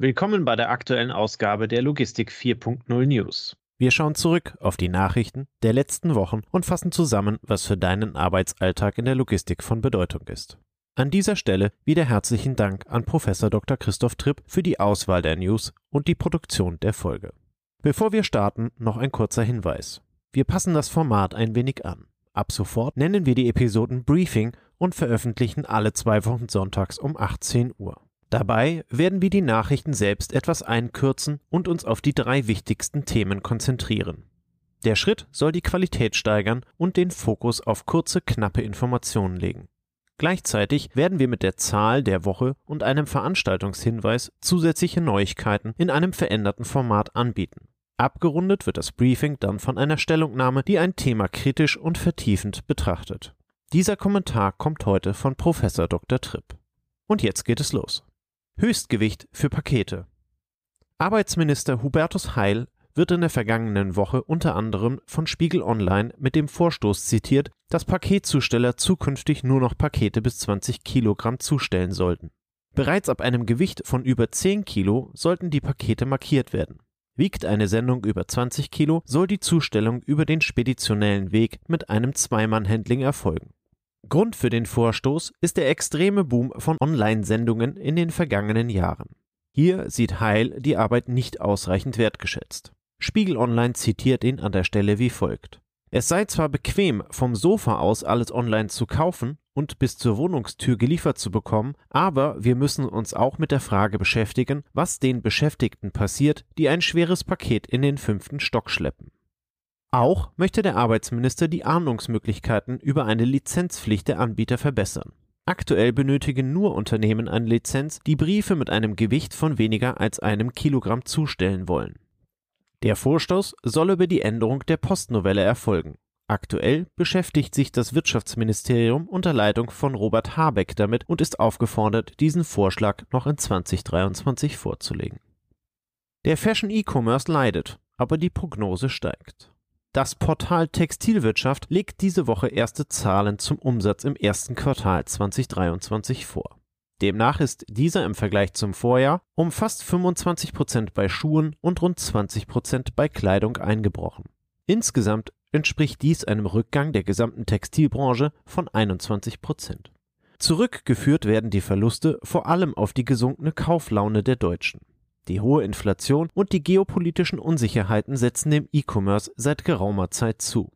Willkommen bei der aktuellen Ausgabe der Logistik 4.0 News. Wir schauen zurück auf die Nachrichten der letzten Wochen und fassen zusammen, was für deinen Arbeitsalltag in der Logistik von Bedeutung ist. An dieser Stelle wieder herzlichen Dank an Professor Dr. Christoph Tripp für die Auswahl der News und die Produktion der Folge. Bevor wir starten, noch ein kurzer Hinweis. Wir passen das Format ein wenig an. Ab sofort nennen wir die Episoden Briefing und veröffentlichen alle zwei Wochen sonntags um 18 Uhr. Dabei werden wir die Nachrichten selbst etwas einkürzen und uns auf die drei wichtigsten Themen konzentrieren. Der Schritt soll die Qualität steigern und den Fokus auf kurze, knappe Informationen legen. Gleichzeitig werden wir mit der Zahl der Woche und einem Veranstaltungshinweis zusätzliche Neuigkeiten in einem veränderten Format anbieten. Abgerundet wird das Briefing dann von einer Stellungnahme, die ein Thema kritisch und vertiefend betrachtet. Dieser Kommentar kommt heute von Professor Dr. Tripp. Und jetzt geht es los. Höchstgewicht für Pakete. Arbeitsminister Hubertus Heil wird in der vergangenen Woche unter anderem von Spiegel Online mit dem Vorstoß zitiert, dass Paketzusteller zukünftig nur noch Pakete bis 20 Kilogramm zustellen sollten. Bereits ab einem Gewicht von über 10 Kilo sollten die Pakete markiert werden. Wiegt eine Sendung über 20 Kilo, soll die Zustellung über den speditionellen Weg mit einem Zweimann-Handling erfolgen. Grund für den Vorstoß ist der extreme Boom von Online-Sendungen in den vergangenen Jahren. Hier sieht Heil die Arbeit nicht ausreichend wertgeschätzt. Spiegel Online zitiert ihn an der Stelle wie folgt. Es sei zwar bequem, vom Sofa aus alles online zu kaufen und bis zur Wohnungstür geliefert zu bekommen, aber wir müssen uns auch mit der Frage beschäftigen, was den Beschäftigten passiert, die ein schweres Paket in den fünften Stock schleppen. Auch möchte der Arbeitsminister die Ahndungsmöglichkeiten über eine Lizenzpflicht der Anbieter verbessern. Aktuell benötigen nur Unternehmen eine Lizenz, die Briefe mit einem Gewicht von weniger als einem Kilogramm zustellen wollen. Der Vorstoß soll über die Änderung der Postnovelle erfolgen. Aktuell beschäftigt sich das Wirtschaftsministerium unter Leitung von Robert Habeck damit und ist aufgefordert, diesen Vorschlag noch in 2023 vorzulegen. Der Fashion E-Commerce leidet, aber die Prognose steigt. Das Portal Textilwirtschaft legt diese Woche erste Zahlen zum Umsatz im ersten Quartal 2023 vor. Demnach ist dieser im Vergleich zum Vorjahr um fast 25 Prozent bei Schuhen und rund 20 Prozent bei Kleidung eingebrochen. Insgesamt entspricht dies einem Rückgang der gesamten Textilbranche von 21 Prozent. Zurückgeführt werden die Verluste vor allem auf die gesunkene Kauflaune der Deutschen. Die hohe Inflation und die geopolitischen Unsicherheiten setzen dem E-Commerce seit geraumer Zeit zu.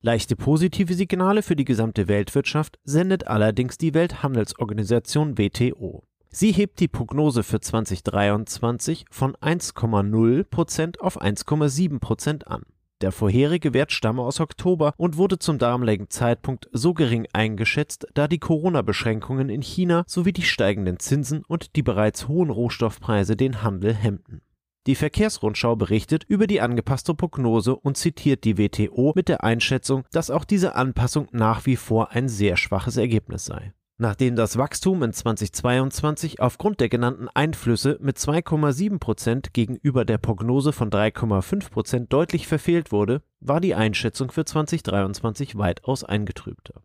Leichte positive Signale für die gesamte Weltwirtschaft sendet allerdings die Welthandelsorganisation WTO. Sie hebt die Prognose für 2023 von 1,0% auf 1,7% an. Der vorherige Wert stamme aus Oktober und wurde zum damaligen Zeitpunkt so gering eingeschätzt, da die Corona-Beschränkungen in China sowie die steigenden Zinsen und die bereits hohen Rohstoffpreise den Handel hemmten. Die Verkehrsrundschau berichtet über die angepasste Prognose und zitiert die WTO mit der Einschätzung, dass auch diese Anpassung nach wie vor ein sehr schwaches Ergebnis sei. Nachdem das Wachstum in 2022 aufgrund der genannten Einflüsse mit 2,7 Prozent gegenüber der Prognose von 3,5 Prozent deutlich verfehlt wurde, war die Einschätzung für 2023 weitaus eingetrübter.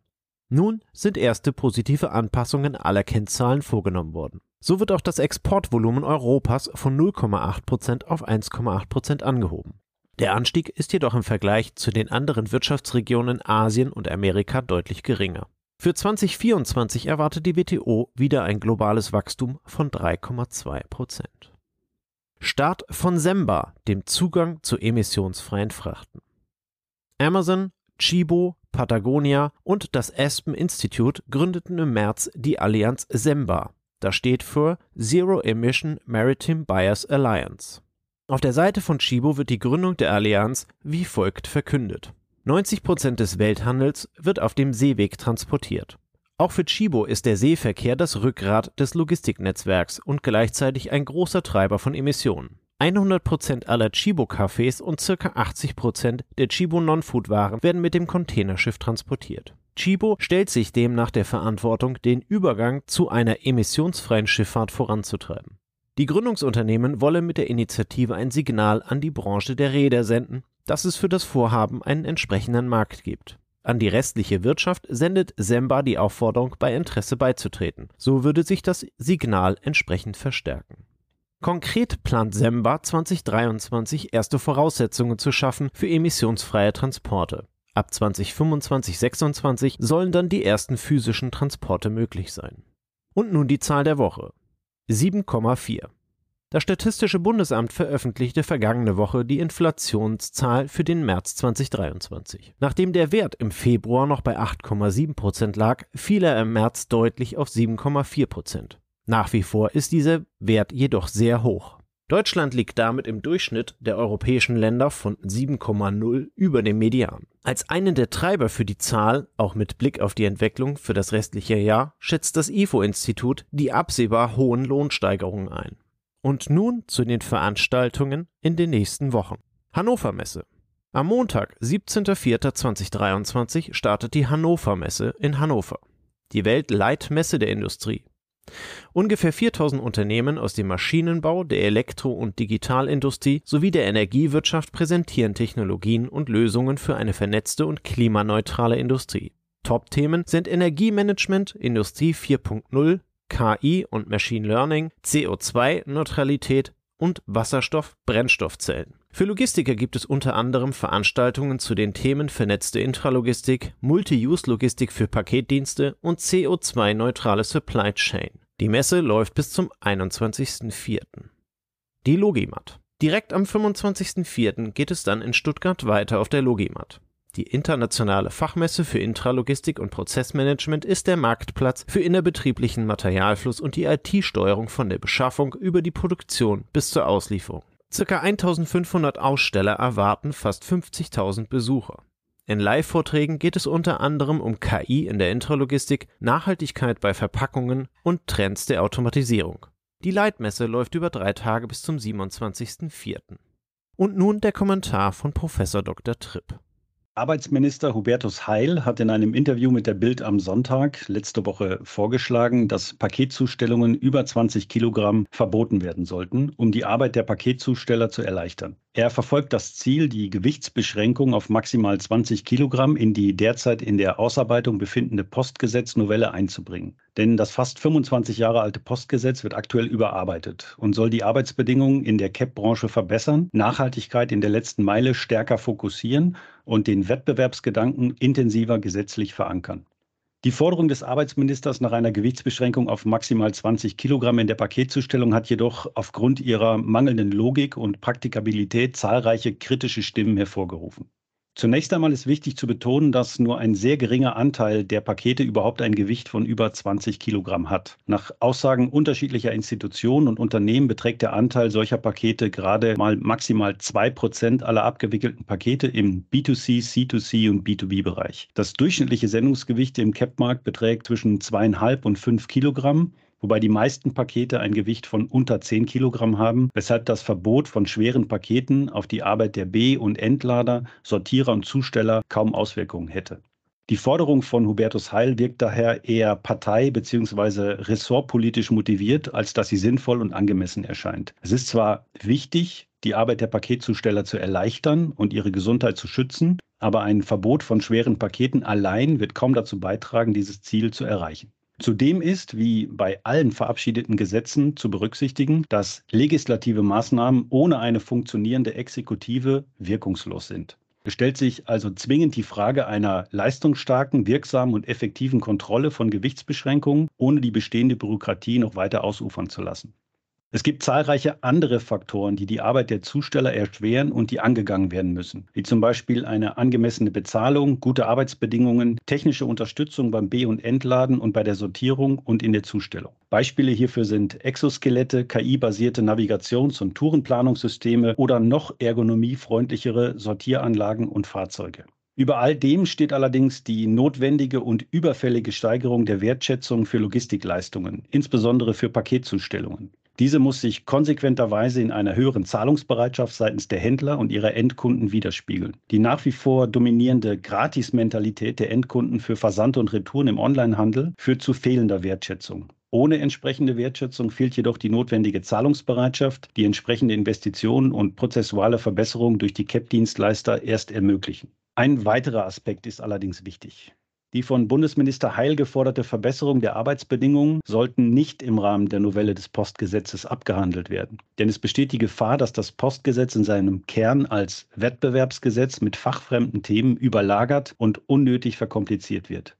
Nun sind erste positive Anpassungen aller Kennzahlen vorgenommen worden. So wird auch das Exportvolumen Europas von 0,8 Prozent auf 1,8 Prozent angehoben. Der Anstieg ist jedoch im Vergleich zu den anderen Wirtschaftsregionen Asien und Amerika deutlich geringer. Für 2024 erwartet die WTO wieder ein globales Wachstum von 3,2 Prozent. Start von Semba, dem Zugang zu emissionsfreien Frachten. Amazon, Chibo, Patagonia und das Aspen Institute gründeten im März die Allianz Semba. Das steht für Zero Emission Maritime Buyers Alliance. Auf der Seite von Chibo wird die Gründung der Allianz wie folgt verkündet. 90 Prozent des Welthandels wird auf dem Seeweg transportiert. Auch für Chibo ist der Seeverkehr das Rückgrat des Logistiknetzwerks und gleichzeitig ein großer Treiber von Emissionen. 100 Prozent aller Chibo-Cafés und ca. 80 Prozent der Chibo Non-Food-Waren werden mit dem Containerschiff transportiert. Chibo stellt sich demnach der Verantwortung, den Übergang zu einer emissionsfreien Schifffahrt voranzutreiben. Die Gründungsunternehmen wollen mit der Initiative ein Signal an die Branche der Räder senden, dass es für das Vorhaben einen entsprechenden Markt gibt. An die restliche Wirtschaft sendet Semba die Aufforderung, bei Interesse beizutreten. So würde sich das Signal entsprechend verstärken. Konkret plant Semba 2023 erste Voraussetzungen zu schaffen für emissionsfreie Transporte. Ab 2025-26 sollen dann die ersten physischen Transporte möglich sein. Und nun die Zahl der Woche. 7,4. Das Statistische Bundesamt veröffentlichte vergangene Woche die Inflationszahl für den März 2023. Nachdem der Wert im Februar noch bei 8,7 Prozent lag, fiel er im März deutlich auf 7,4 Prozent. Nach wie vor ist dieser Wert jedoch sehr hoch. Deutschland liegt damit im Durchschnitt der europäischen Länder von 7,0 über dem Median. Als einen der Treiber für die Zahl, auch mit Blick auf die Entwicklung für das restliche Jahr, schätzt das IFO-Institut die absehbar hohen Lohnsteigerungen ein. Und nun zu den Veranstaltungen in den nächsten Wochen. Hannover Messe. Am Montag, 17.04.2023 startet die Hannover Messe in Hannover. Die Weltleitmesse der Industrie. Ungefähr 4000 Unternehmen aus dem Maschinenbau, der Elektro- und Digitalindustrie sowie der Energiewirtschaft präsentieren Technologien und Lösungen für eine vernetzte und klimaneutrale Industrie. Top-Themen sind Energiemanagement, Industrie 4.0, KI und Machine Learning, CO2-Neutralität und Wasserstoff-Brennstoffzellen. Für Logistiker gibt es unter anderem Veranstaltungen zu den Themen vernetzte Intralogistik, Multi-Use-Logistik für Paketdienste und CO2-neutrale Supply Chain. Die Messe läuft bis zum 21.04. Die Logimat. Direkt am 25.04. geht es dann in Stuttgart weiter auf der Logimat. Die internationale Fachmesse für Intralogistik und Prozessmanagement ist der Marktplatz für innerbetrieblichen Materialfluss und die IT-Steuerung von der Beschaffung über die Produktion bis zur Auslieferung. Circa 1500 Aussteller erwarten fast 50.000 Besucher. In Live-Vorträgen geht es unter anderem um KI in der Intralogistik, Nachhaltigkeit bei Verpackungen und Trends der Automatisierung. Die Leitmesse läuft über drei Tage bis zum 27.04. Und nun der Kommentar von Professor Dr. Tripp. Arbeitsminister Hubertus Heil hat in einem Interview mit der Bild am Sonntag letzte Woche vorgeschlagen, dass Paketzustellungen über 20 Kilogramm verboten werden sollten, um die Arbeit der Paketzusteller zu erleichtern. Er verfolgt das Ziel, die Gewichtsbeschränkung auf maximal 20 Kilogramm in die derzeit in der Ausarbeitung befindende Postgesetznovelle einzubringen. Denn das fast 25 Jahre alte Postgesetz wird aktuell überarbeitet und soll die Arbeitsbedingungen in der CAP-Branche verbessern, Nachhaltigkeit in der letzten Meile stärker fokussieren und den Wettbewerbsgedanken intensiver gesetzlich verankern. Die Forderung des Arbeitsministers nach einer Gewichtsbeschränkung auf maximal 20 Kilogramm in der Paketzustellung hat jedoch aufgrund ihrer mangelnden Logik und Praktikabilität zahlreiche kritische Stimmen hervorgerufen. Zunächst einmal ist wichtig zu betonen, dass nur ein sehr geringer Anteil der Pakete überhaupt ein Gewicht von über 20 Kilogramm hat. Nach Aussagen unterschiedlicher Institutionen und Unternehmen beträgt der Anteil solcher Pakete gerade mal maximal zwei Prozent aller abgewickelten Pakete im B2C, C2C und B2B-Bereich. Das durchschnittliche Sendungsgewicht im CAP-Markt beträgt zwischen zweieinhalb und fünf Kilogramm wobei die meisten Pakete ein Gewicht von unter 10 Kilogramm haben, weshalb das Verbot von schweren Paketen auf die Arbeit der B- und Entlader, Sortierer und Zusteller kaum Auswirkungen hätte. Die Forderung von Hubertus Heil wirkt daher eher partei- bzw. ressortpolitisch motiviert, als dass sie sinnvoll und angemessen erscheint. Es ist zwar wichtig, die Arbeit der Paketzusteller zu erleichtern und ihre Gesundheit zu schützen, aber ein Verbot von schweren Paketen allein wird kaum dazu beitragen, dieses Ziel zu erreichen. Zudem ist, wie bei allen verabschiedeten Gesetzen, zu berücksichtigen, dass legislative Maßnahmen ohne eine funktionierende Exekutive wirkungslos sind. Es stellt sich also zwingend die Frage einer leistungsstarken, wirksamen und effektiven Kontrolle von Gewichtsbeschränkungen, ohne die bestehende Bürokratie noch weiter ausufern zu lassen. Es gibt zahlreiche andere Faktoren, die die Arbeit der Zusteller erschweren und die angegangen werden müssen, wie zum Beispiel eine angemessene Bezahlung, gute Arbeitsbedingungen, technische Unterstützung beim B- und Entladen und bei der Sortierung und in der Zustellung. Beispiele hierfür sind Exoskelette, KI-basierte Navigations- und Tourenplanungssysteme oder noch ergonomiefreundlichere Sortieranlagen und Fahrzeuge. Über all dem steht allerdings die notwendige und überfällige Steigerung der Wertschätzung für Logistikleistungen, insbesondere für Paketzustellungen. Diese muss sich konsequenterweise in einer höheren Zahlungsbereitschaft seitens der Händler und ihrer Endkunden widerspiegeln. Die nach wie vor dominierende Gratis-Mentalität der Endkunden für Versand und Retouren im Onlinehandel führt zu fehlender Wertschätzung. Ohne entsprechende Wertschätzung fehlt jedoch die notwendige Zahlungsbereitschaft, die entsprechende Investitionen und prozessuale Verbesserungen durch die CAP-Dienstleister erst ermöglichen. Ein weiterer Aspekt ist allerdings wichtig. Die von Bundesminister Heil geforderte Verbesserung der Arbeitsbedingungen sollten nicht im Rahmen der Novelle des Postgesetzes abgehandelt werden. Denn es besteht die Gefahr, dass das Postgesetz in seinem Kern als Wettbewerbsgesetz mit fachfremden Themen überlagert und unnötig verkompliziert wird.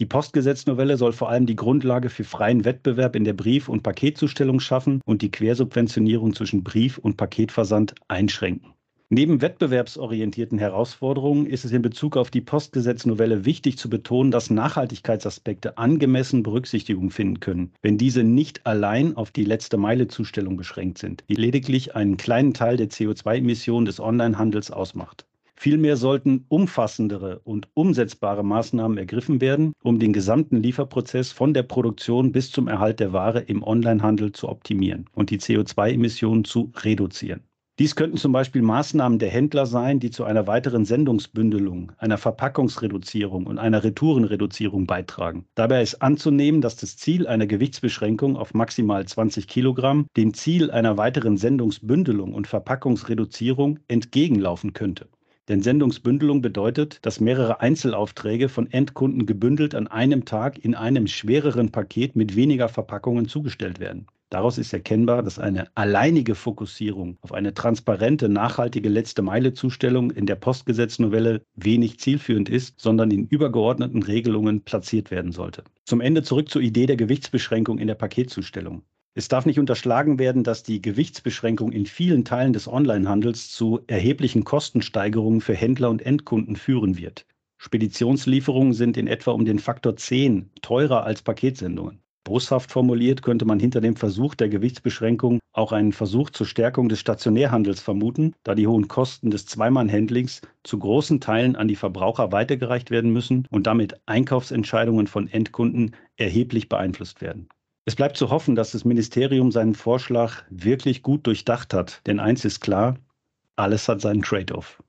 Die Postgesetznovelle soll vor allem die Grundlage für freien Wettbewerb in der Brief- und Paketzustellung schaffen und die Quersubventionierung zwischen Brief- und Paketversand einschränken. Neben wettbewerbsorientierten Herausforderungen ist es in Bezug auf die Postgesetznovelle wichtig zu betonen, dass Nachhaltigkeitsaspekte angemessen Berücksichtigung finden können, wenn diese nicht allein auf die letzte Meile Zustellung beschränkt sind, die lediglich einen kleinen Teil der CO2-Emissionen des Onlinehandels ausmacht. Vielmehr sollten umfassendere und umsetzbare Maßnahmen ergriffen werden, um den gesamten Lieferprozess von der Produktion bis zum Erhalt der Ware im Onlinehandel zu optimieren und die CO2-Emissionen zu reduzieren. Dies könnten zum Beispiel Maßnahmen der Händler sein, die zu einer weiteren Sendungsbündelung, einer Verpackungsreduzierung und einer Retourenreduzierung beitragen. Dabei ist anzunehmen, dass das Ziel einer Gewichtsbeschränkung auf maximal 20 Kilogramm dem Ziel einer weiteren Sendungsbündelung und Verpackungsreduzierung entgegenlaufen könnte. Denn Sendungsbündelung bedeutet, dass mehrere Einzelaufträge von Endkunden gebündelt an einem Tag in einem schwereren Paket mit weniger Verpackungen zugestellt werden. Daraus ist erkennbar, dass eine alleinige Fokussierung auf eine transparente, nachhaltige letzte Meile-Zustellung in der Postgesetznovelle wenig zielführend ist, sondern in übergeordneten Regelungen platziert werden sollte. Zum Ende zurück zur Idee der Gewichtsbeschränkung in der Paketzustellung. Es darf nicht unterschlagen werden, dass die Gewichtsbeschränkung in vielen Teilen des Onlinehandels zu erheblichen Kostensteigerungen für Händler und Endkunden führen wird. Speditionslieferungen sind in etwa um den Faktor 10 teurer als Paketsendungen. Boshaft formuliert könnte man hinter dem Versuch der Gewichtsbeschränkung auch einen Versuch zur Stärkung des Stationärhandels vermuten, da die hohen Kosten des Zweimann-Handlings zu großen Teilen an die Verbraucher weitergereicht werden müssen und damit Einkaufsentscheidungen von Endkunden erheblich beeinflusst werden. Es bleibt zu hoffen, dass das Ministerium seinen Vorschlag wirklich gut durchdacht hat, denn eins ist klar, alles hat seinen Trade-off.